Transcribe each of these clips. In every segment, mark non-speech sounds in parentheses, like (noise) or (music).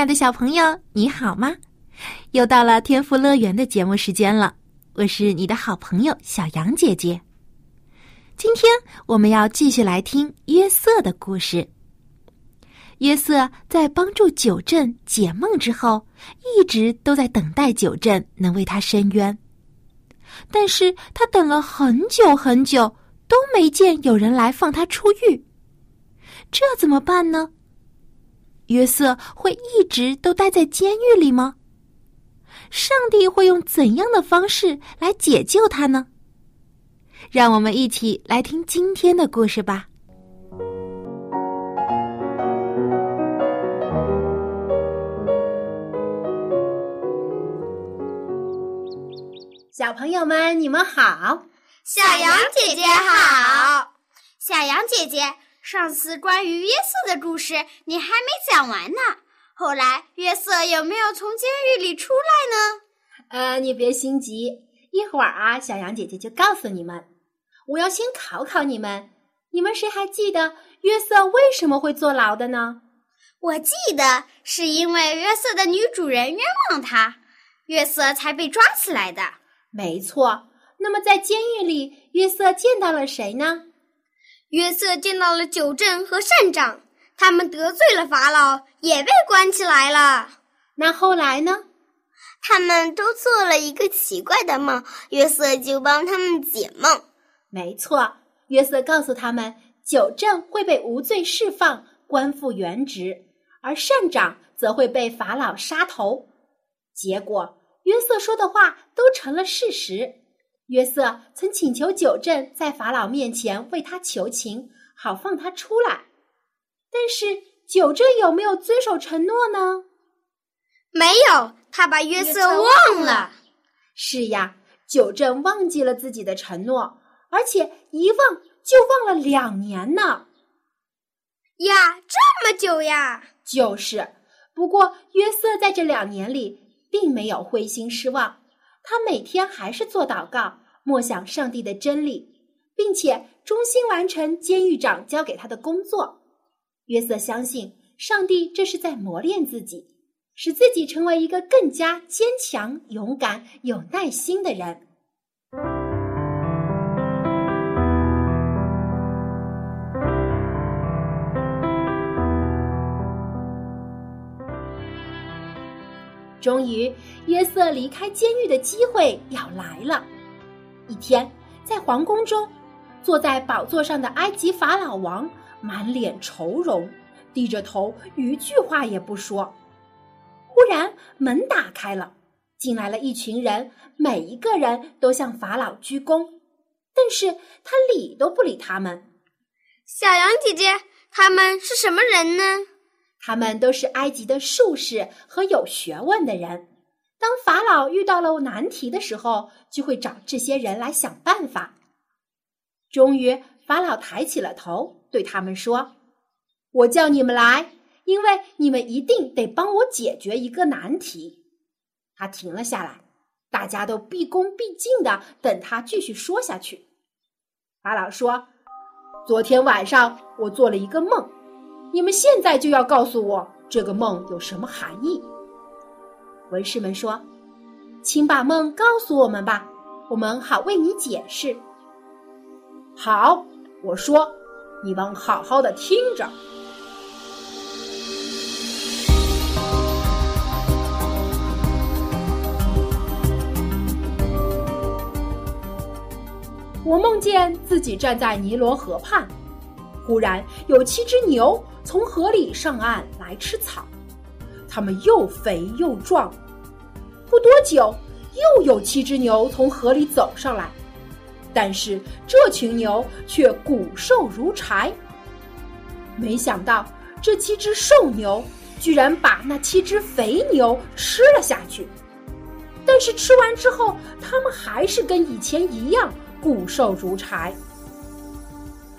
亲爱的小朋友，你好吗？又到了天赋乐园的节目时间了，我是你的好朋友小杨姐姐。今天我们要继续来听约瑟的故事。约瑟在帮助九镇解梦之后，一直都在等待九镇能为他伸冤，但是他等了很久很久，都没见有人来放他出狱，这怎么办呢？约瑟会一直都待在监狱里吗？上帝会用怎样的方式来解救他呢？让我们一起来听今天的故事吧。小朋友们，你们好！小羊姐姐好，小羊姐姐。上次关于约瑟的故事你还没讲完呢。后来约瑟有没有从监狱里出来呢？呃，你别心急，一会儿啊，小羊姐姐就告诉你们。我要先考考你们，你们谁还记得约瑟为什么会坐牢的呢？我记得是因为约瑟的女主人冤枉他，约瑟才被抓起来的。没错。那么在监狱里，约瑟见到了谁呢？约瑟见到了九正和善长，他们得罪了法老，也被关起来了。那后来呢？他们都做了一个奇怪的梦，约瑟就帮他们解梦。没错，约瑟告诉他们，九正会被无罪释放，官复原职，而善长则会被法老杀头。结果，约瑟说的话都成了事实。约瑟曾请求九正在法老面前为他求情，好放他出来。但是九正有没有遵守承诺呢？没有，他把约瑟忘了。是呀，九正忘记了自己的承诺，而且一忘就忘了两年呢。呀，这么久呀！就是。不过约瑟在这两年里并没有灰心失望。他每天还是做祷告，默想上帝的真理，并且忠心完成监狱长交给他的工作。约瑟相信上帝这是在磨练自己，使自己成为一个更加坚强、勇敢、有耐心的人。终于，约瑟离开监狱的机会要来了。一天，在皇宫中，坐在宝座上的埃及法老王满脸愁容，低着头，一句话也不说。忽然，门打开了，进来了一群人，每一个人都向法老鞠躬，但是他理都不理他们。小羊姐姐，他们是什么人呢？他们都是埃及的术士和有学问的人。当法老遇到了难题的时候，就会找这些人来想办法。终于，法老抬起了头，对他们说：“我叫你们来，因为你们一定得帮我解决一个难题。”他停了下来，大家都毕恭毕敬的等他继续说下去。法老说：“昨天晚上我做了一个梦。”你们现在就要告诉我这个梦有什么含义？文士们说：“请把梦告诉我们吧，我们好为你解释。”好，我说，你们好好的听着。我梦见自己站在尼罗河畔，忽然有七只牛。从河里上岸来吃草，它们又肥又壮。不多久，又有七只牛从河里走上来，但是这群牛却骨瘦如柴。没想到这七只瘦牛居然把那七只肥牛吃了下去。但是吃完之后，它们还是跟以前一样骨瘦如柴。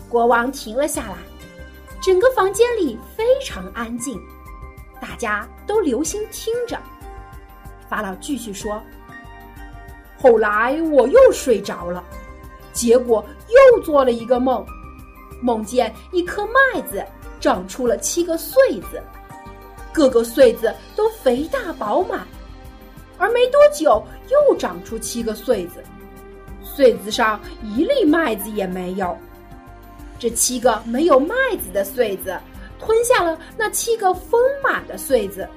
国王停了下来，整个房间里非常安静，大家都留心听着。法老继续说：“后来我又睡着了，结果又做了一个梦，梦见一颗麦子长出了七个穗子，各个穗子都肥大饱满。”而没多久，又长出七个穗子，穗子上一粒麦子也没有。这七个没有麦子的穗子，吞下了那七个丰满的穗子，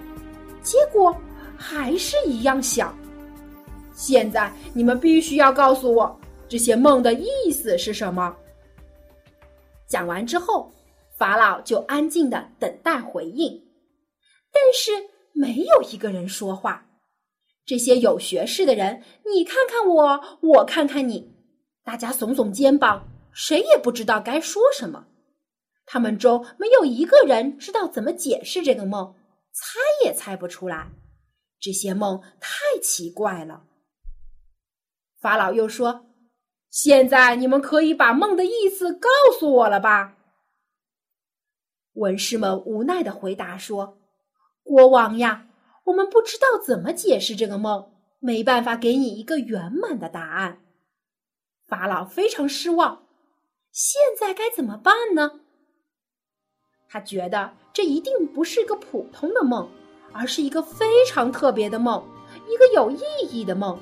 结果还是一样小。现在你们必须要告诉我，这些梦的意思是什么？讲完之后，法老就安静的等待回应，但是没有一个人说话。这些有学识的人，你看看我，我看看你，大家耸耸肩膀，谁也不知道该说什么。他们中没有一个人知道怎么解释这个梦，猜也猜不出来。这些梦太奇怪了。法老又说：“现在你们可以把梦的意思告诉我了吧？”文士们无奈的回答说：“国王呀。”我们不知道怎么解释这个梦，没办法给你一个圆满的答案。法老非常失望，现在该怎么办呢？他觉得这一定不是一个普通的梦，而是一个非常特别的梦，一个有意义的梦。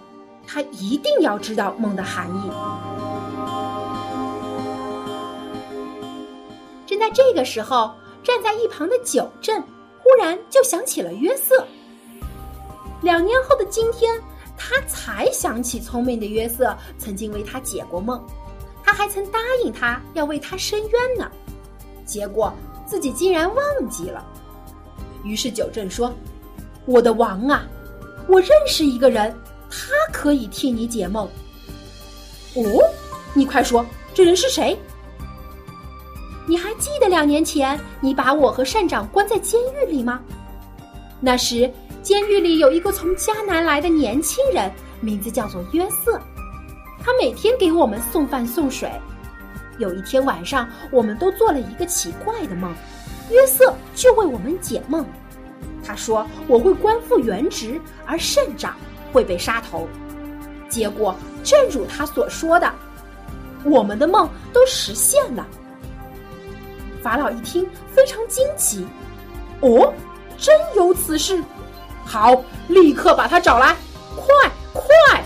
他一定要知道梦的含义。正在这个时候，站在一旁的九镇忽然就想起了约瑟。两年后的今天，他才想起聪明的约瑟曾经为他解过梦，他还曾答应他要为他伸冤呢。结果自己竟然忘记了。于是九正说：“我的王啊，我认识一个人，他可以替你解梦。”哦，你快说，这人是谁？你还记得两年前你把我和善长关在监狱里吗？那时。监狱里有一个从迦南来的年轻人，名字叫做约瑟。他每天给我们送饭送水。有一天晚上，我们都做了一个奇怪的梦，约瑟就为我们解梦。他说：“我会官复原职，而圣长会被杀头。”结果正如他所说的，我们的梦都实现了。法老一听，非常惊奇：“哦，真有此事！”好，立刻把他找来，快快！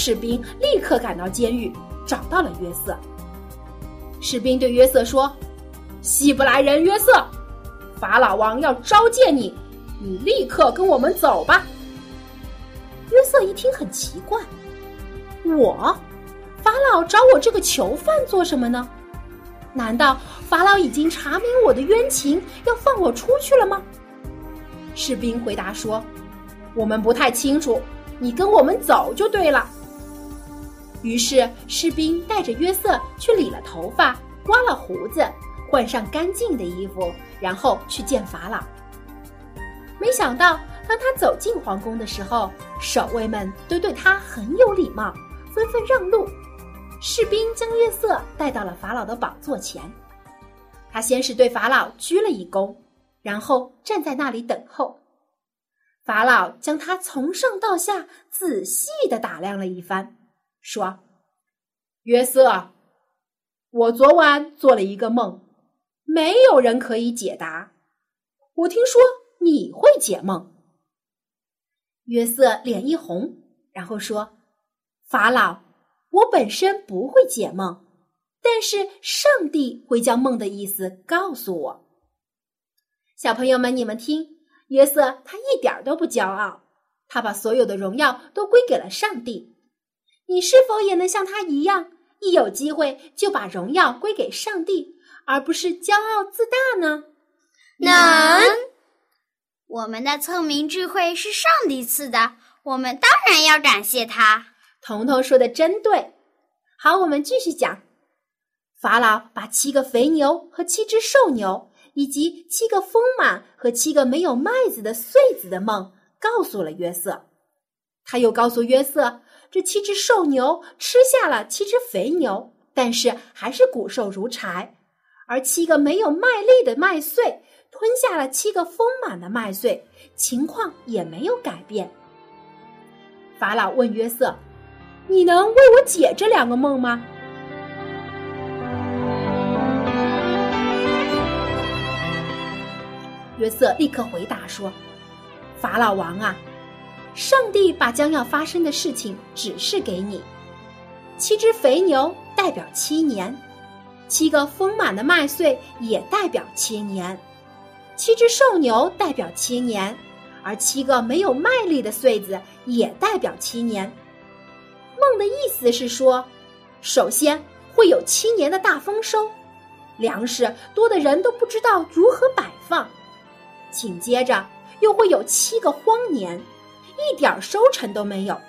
士兵立刻赶到监狱，找到了约瑟。士兵对约瑟说：“希伯来人约瑟，法老王要召见你，你立刻跟我们走吧。”约瑟一听很奇怪：“我，法老找我这个囚犯做什么呢？”难道法老已经查明我的冤情，要放我出去了吗？士兵回答说：“我们不太清楚，你跟我们走就对了。”于是士兵带着约瑟去理了头发，刮了胡子，换上干净的衣服，然后去见法老。没想到，当他走进皇宫的时候，守卫们都对他很有礼貌，纷纷让路。士兵将约瑟带到了法老的宝座前，他先是对法老鞠了一躬，然后站在那里等候。法老将他从上到下仔细的打量了一番，说：“约瑟，我昨晚做了一个梦，没有人可以解答。我听说你会解梦。”约瑟脸一红，然后说：“法老。”我本身不会解梦，但是上帝会将梦的意思告诉我。小朋友们，你们听，约瑟他一点都不骄傲，他把所有的荣耀都归给了上帝。你是否也能像他一样，一有机会就把荣耀归给上帝，而不是骄傲自大呢？能。我们的聪明智慧是上帝赐的，我们当然要感谢他。彤彤说的真对，好，我们继续讲。法老把七个肥牛和七只瘦牛，以及七个丰满和七个没有麦子的穗子的梦告诉了约瑟。他又告诉约瑟，这七只瘦牛吃下了七只肥牛，但是还是骨瘦如柴；而七个没有麦粒的麦穗吞下了七个丰满的麦穗，情况也没有改变。法老问约瑟：“你能为我解这两个梦吗？”约瑟立刻回答说：“法老王啊，上帝把将要发生的事情指示给你。七只肥牛代表七年，七个丰满的麦穗也代表七年，七只瘦牛代表七年，而七个没有麦粒的穗子也代表七年。梦的意思是说，首先会有七年的大丰收，粮食多的人都不知道如何摆放。”紧接着又会有七个荒年，一点收成都没有，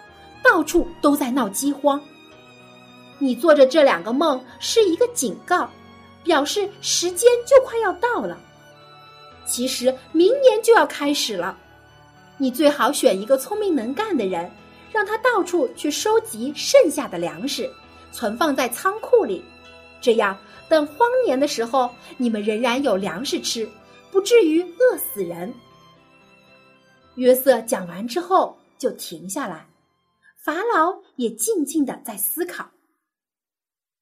到处都在闹饥荒。你做着这两个梦是一个警告，表示时间就快要到了。其实明年就要开始了，你最好选一个聪明能干的人，让他到处去收集剩下的粮食，存放在仓库里，这样等荒年的时候，你们仍然有粮食吃。不至于饿死人。约瑟讲完之后就停下来，法老也静静的在思考。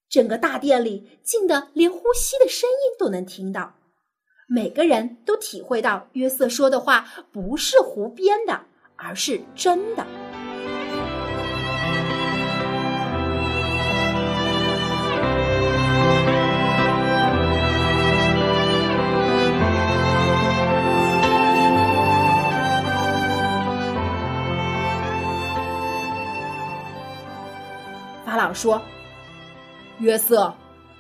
整个大殿里静的连呼吸的声音都能听到，每个人都体会到约瑟说的话不是胡编的，而是真的。说：“约瑟，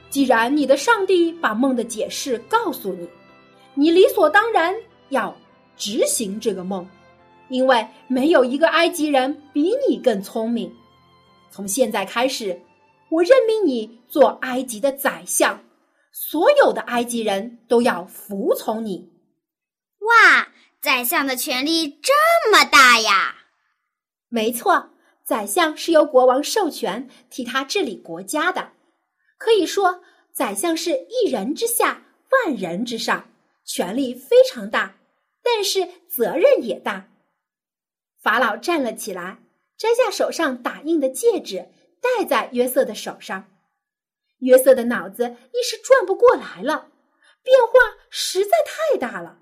既然你的上帝把梦的解释告诉你，你理所当然要执行这个梦，因为没有一个埃及人比你更聪明。从现在开始，我任命你做埃及的宰相，所有的埃及人都要服从你。”哇，宰相的权力这么大呀！没错。宰相是由国王授权替他治理国家的，可以说，宰相是一人之下，万人之上，权力非常大，但是责任也大。法老站了起来，摘下手上打印的戒指，戴在约瑟的手上。约瑟的脑子一时转不过来了，变化实在太大了。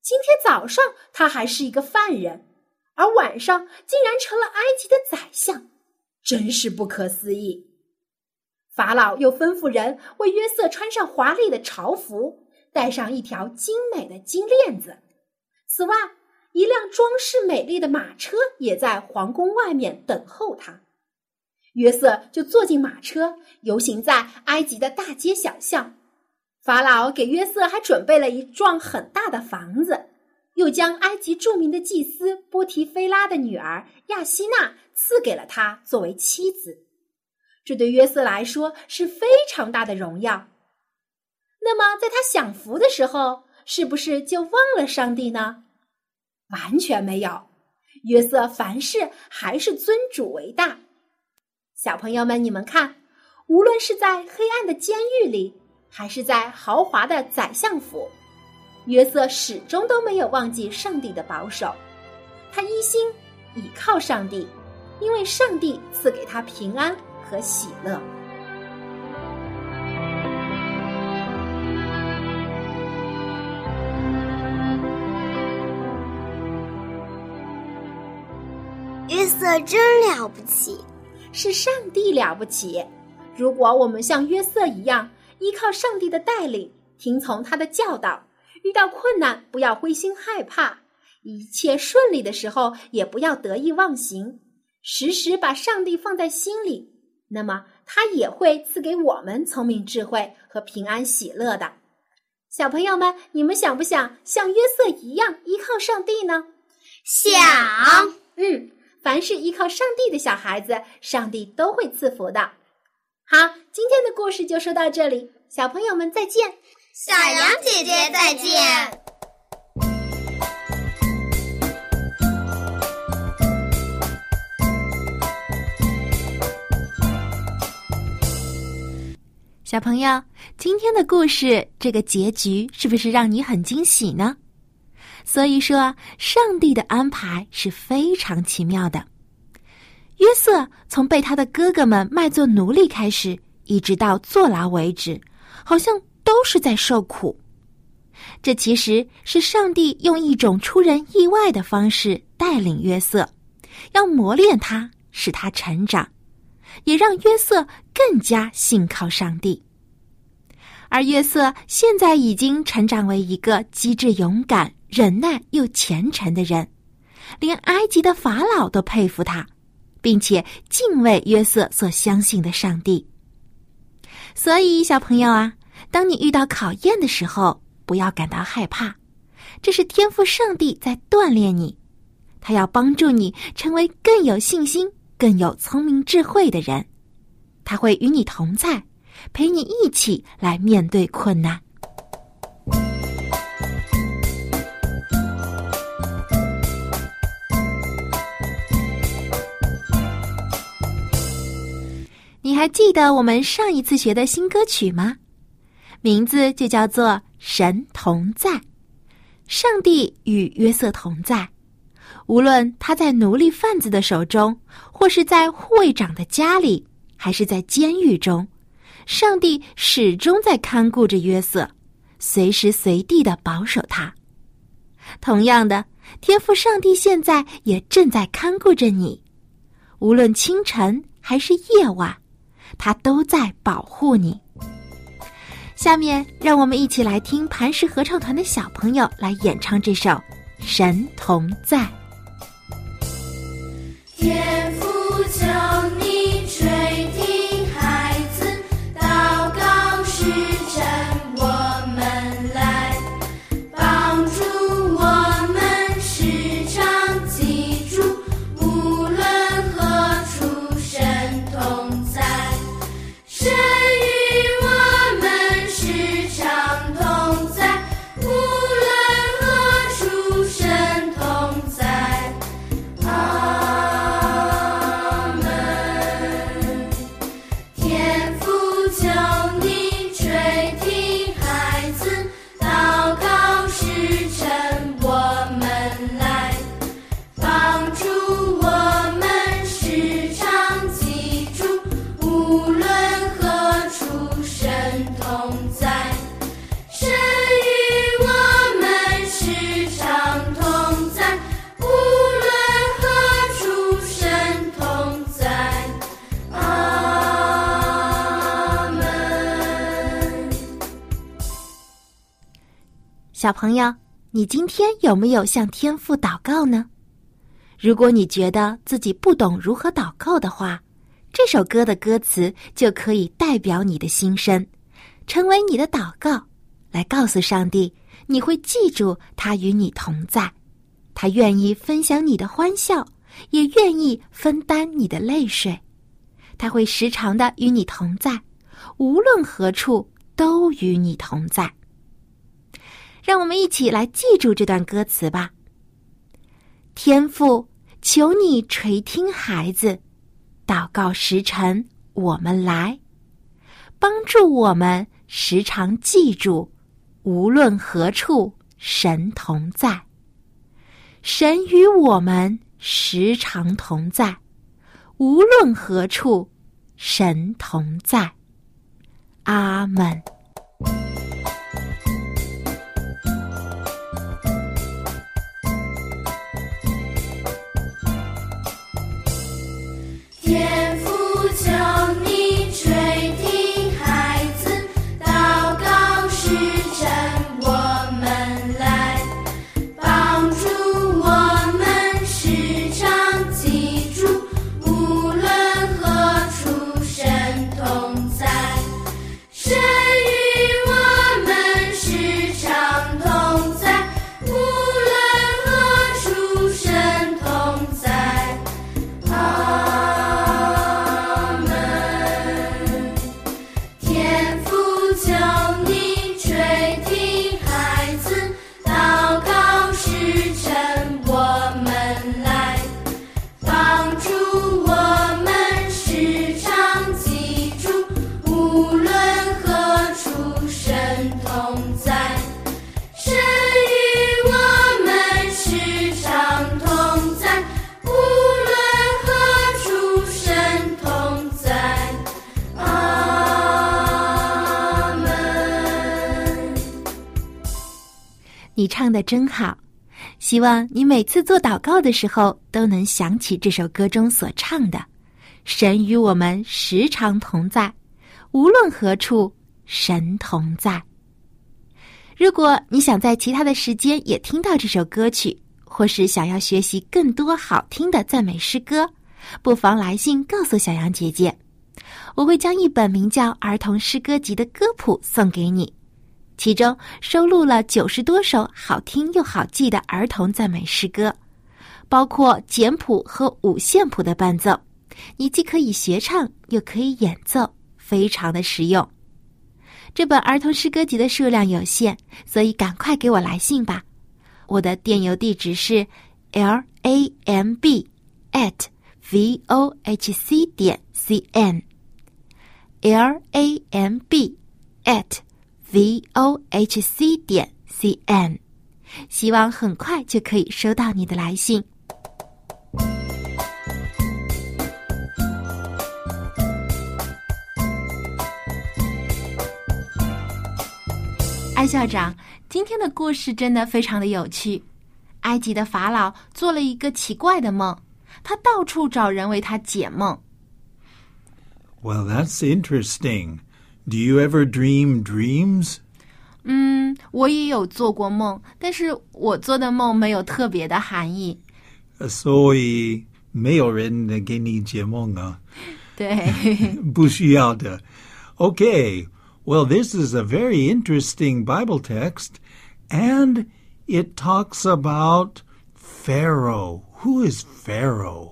今天早上他还是一个犯人。而晚上竟然成了埃及的宰相，真是不可思议。法老又吩咐人为约瑟穿上华丽的朝服，戴上一条精美的金链子。此外，一辆装饰美丽的马车也在皇宫外面等候他。约瑟就坐进马车，游行在埃及的大街小巷。法老给约瑟还准备了一幢很大的房子。又将埃及著名的祭司波提菲拉的女儿亚希娜赐给了他作为妻子，这对约瑟来说是非常大的荣耀。那么，在他享福的时候，是不是就忘了上帝呢？完全没有，约瑟凡事还是尊主为大。小朋友们，你们看，无论是在黑暗的监狱里，还是在豪华的宰相府。约瑟始终都没有忘记上帝的保守，他一心倚靠上帝，因为上帝赐给他平安和喜乐。约瑟真了不起，是上帝了不起。如果我们像约瑟一样依靠上帝的带领，听从他的教导。遇到困难，不要灰心害怕；一切顺利的时候，也不要得意忘形。时时把上帝放在心里，那么他也会赐给我们聪明、智慧和平安、喜乐的。小朋友们，你们想不想像约瑟一样依靠上帝呢？想。嗯，凡是依靠上帝的小孩子，上帝都会赐福的。好，今天的故事就说到这里，小朋友们再见。小羊姐姐再见。小朋友，今天的故事这个结局是不是让你很惊喜呢？所以说，上帝的安排是非常奇妙的。约瑟从被他的哥哥们卖作奴隶开始，一直到坐牢为止，好像都是在受苦。这其实是上帝用一种出人意外的方式带领约瑟，要磨练他，使他成长。也让约瑟更加信靠上帝，而约瑟现在已经成长为一个机智、勇敢、忍耐又虔诚的人，连埃及的法老都佩服他，并且敬畏约瑟所相信的上帝。所以，小朋友啊，当你遇到考验的时候，不要感到害怕，这是天赋上帝在锻炼你，他要帮助你成为更有信心。更有聪明智慧的人，他会与你同在，陪你一起来面对困难。你还记得我们上一次学的新歌曲吗？名字就叫做《神同在》，上帝与约瑟同在。无论他在奴隶贩子的手中，或是在护卫长的家里，还是在监狱中，上帝始终在看顾着约瑟，随时随地的保守他。同样的，天赋上帝现在也正在看顾着你，无论清晨还是夜晚，他都在保护你。下面，让我们一起来听磐石合唱团的小朋友来演唱这首《神同在》。天父求你垂小朋友，你今天有没有向天父祷告呢？如果你觉得自己不懂如何祷告的话，这首歌的歌词就可以代表你的心声，成为你的祷告，来告诉上帝，你会记住他与你同在，他愿意分享你的欢笑，也愿意分担你的泪水，他会时常的与你同在，无论何处都与你同在。让我们一起来记住这段歌词吧。天父，求你垂听孩子祷告时辰，我们来帮助我们时常记住，无论何处神同在，神与我们时常同在，无论何处神同在。阿门。唱的真好，希望你每次做祷告的时候都能想起这首歌中所唱的：“神与我们时常同在，无论何处，神同在。”如果你想在其他的时间也听到这首歌曲，或是想要学习更多好听的赞美诗歌，不妨来信告诉小羊姐姐，我会将一本名叫《儿童诗歌集》的歌谱送给你。其中收录了九十多首好听又好记的儿童赞美诗歌，包括简谱和五线谱的伴奏，你既可以学唱，又可以演奏，非常的实用。这本儿童诗歌集的数量有限，所以赶快给我来信吧。我的电邮地址是 l a m b at v o h c 点 c n l a m b at v o h c 点 c n，希望很快就可以收到你的来信。艾校长，今天的故事真的非常的有趣。埃及的法老做了一个奇怪的梦，他到处找人为他解梦。Well, that's interesting. Do you ever dream dreams? 嗯，我也有做过梦，但是我做的梦没有特别的含义。所以没有人给你解梦啊，对，不需要的。Okay, (laughs) well, this is a very interesting Bible text, and it talks about Pharaoh. Who is Pharaoh?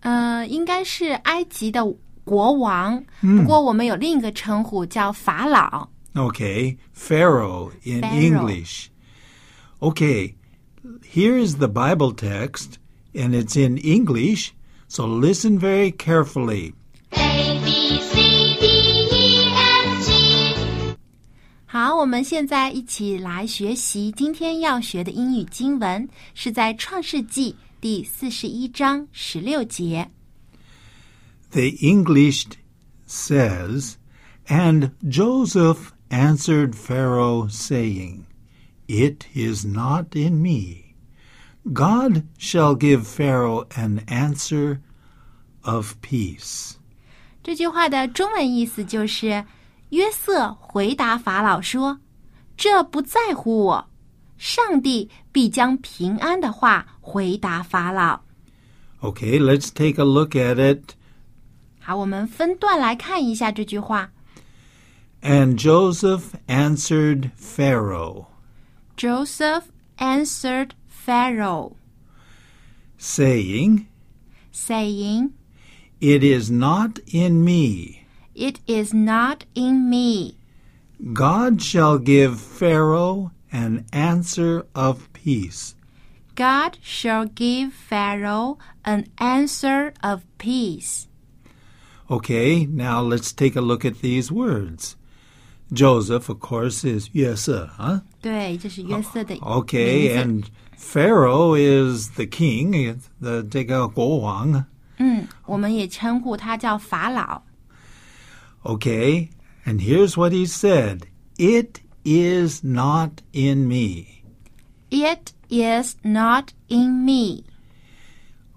呃，应该是埃及的 国王，不过我们有另一个称呼叫法老。 Okay, Pharaoh in Pharaoh. English. Okay, here is the Bible text, and it's in English, so listen very carefully. A B C D E F G 好，我们现在一起来学习今天要学的英语经文，是在创世纪第四十一章十六节。 The English says, And Joseph answered Pharaoh, saying, It is not in me. God shall give Pharaoh an answer of peace. 这句话的中文意思就是：约瑟回答法老说：“这不在乎我，上帝必将平安的话回答法老。 Okay, let's take a look at it. ” 好，我们分段来看一下这句话。 And Joseph answered Pharaoh, Joseph answered Pharaoh, saying, saying, It is not in me. "It is not in me." God shall give Pharaoh an answer of peace. God shall give Pharaoh an answer of peace. Okay, now let's take a look at these words. Joseph, of course, is yes, huh? 对，这是约瑟的 Okay, 名字 and Pharaoh is the king, the 这个国王.嗯，我们也称呼他叫法老。 Okay, and here's what he said. It is not in me. It is not in me.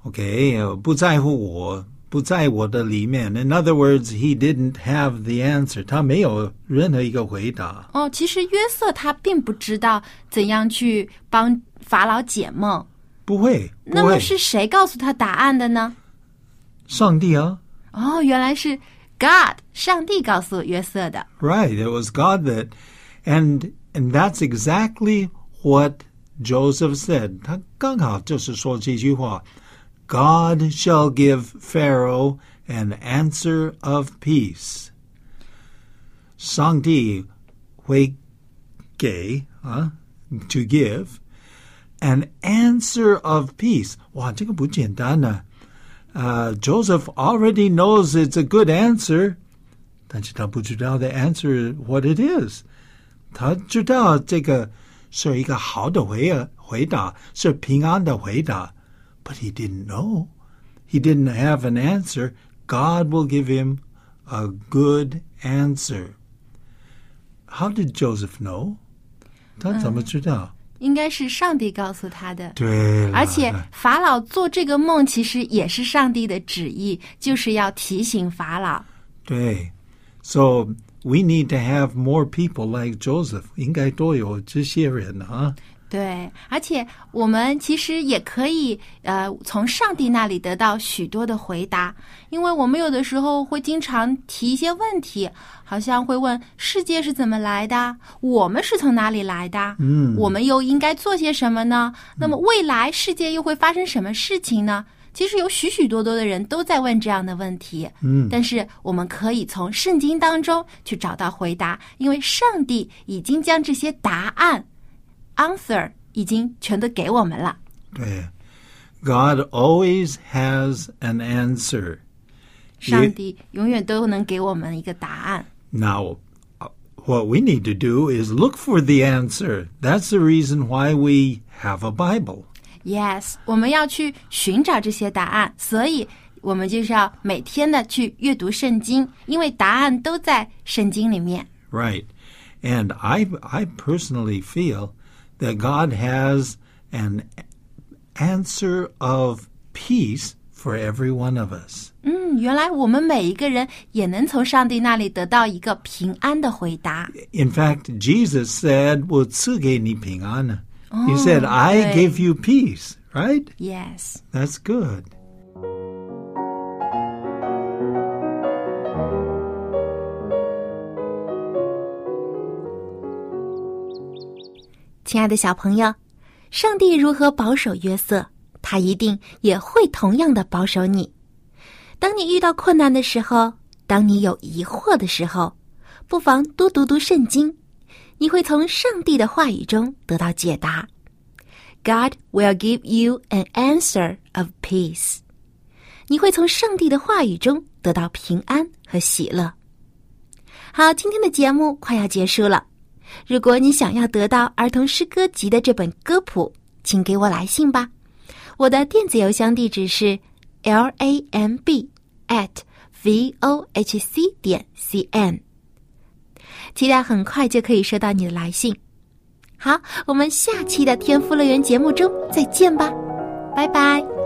Okay, 呃不在乎我， 不在我的里面. In other words, he didn't have the answer. 他没有任何一个回答。哦，其实约瑟他并不知道怎样去帮法老解梦。不会，那么是谁告诉他答案的呢？上帝啊。哦，原来是 God，上帝告诉约瑟的。 Right, it was God that, and and that's exactly what Joseph said. 他刚好就是说这句话 God shall give Pharaoh an answer of peace. 上帝会给啊 to give an answer of peace. 哇，这个不简单呢。Uh, Joseph already knows it's a good answer. 但是他不知道 the answer what it is。他知道这个 是一个好的回回答，是平安的回答。 But he didn't know. He didn't have an answer. God will give him a good answer. How did Joseph know? 他怎么知道？应该是上帝告诉他的。对了，而且法老做这个梦，其实也是上帝的旨意，就是要提醒法老。对，So we need to have more people like Joseph. 应该多有这些人啊。 对，而且我们其实也可以，呃，从上帝那里得到许多的回答，因为我们有的时候会经常提一些问题，好像会问世界是怎么来的，我们是从哪里来的，嗯。我们又应该做些什么呢？那么未来世界又会发生什么事情呢？其实有许许多多的人都在问这样的问题，嗯。但是我们可以从圣经当中去找到回答，因为上帝已经将这些答案 answer 已经全都给我们了。对，God always has an answer. 上帝永远都能给我们一个答案。 Now, uh, what we need to do is look for the answer. That's the reason why we have a Bible. Yes，我们要去寻找这些答案，所以我们就是要每天的去阅读圣经，因为答案都在圣经里面。 Right. And I, I personally feel that God has an answer of peace for every one of us. 嗯，原来我们每一个人也能从上帝那里得到一个平安的回答。 In fact, Jesus said, 我赐给你平安. He said, Oh, I okay. give you peace, right? Yes， That's good. 亲爱的小朋友，上帝如何保守约瑟，他一定也会同样的保守你。当你遇到困难的时候，当你有疑惑的时候，不妨多读读圣经，你会从上帝的话语中得到解答。God will give you an answer of peace。你会从上帝的话语中得到平安和喜乐。好，今天的节目快要结束了。如果你想要得到儿童诗歌集的这本歌谱，请给我来信吧。我的电子邮箱地址是 l a m b at v o h c 点 c n，期待很快就可以收到你的来信。好，我们下期的天赋乐园节目中再见吧，拜拜。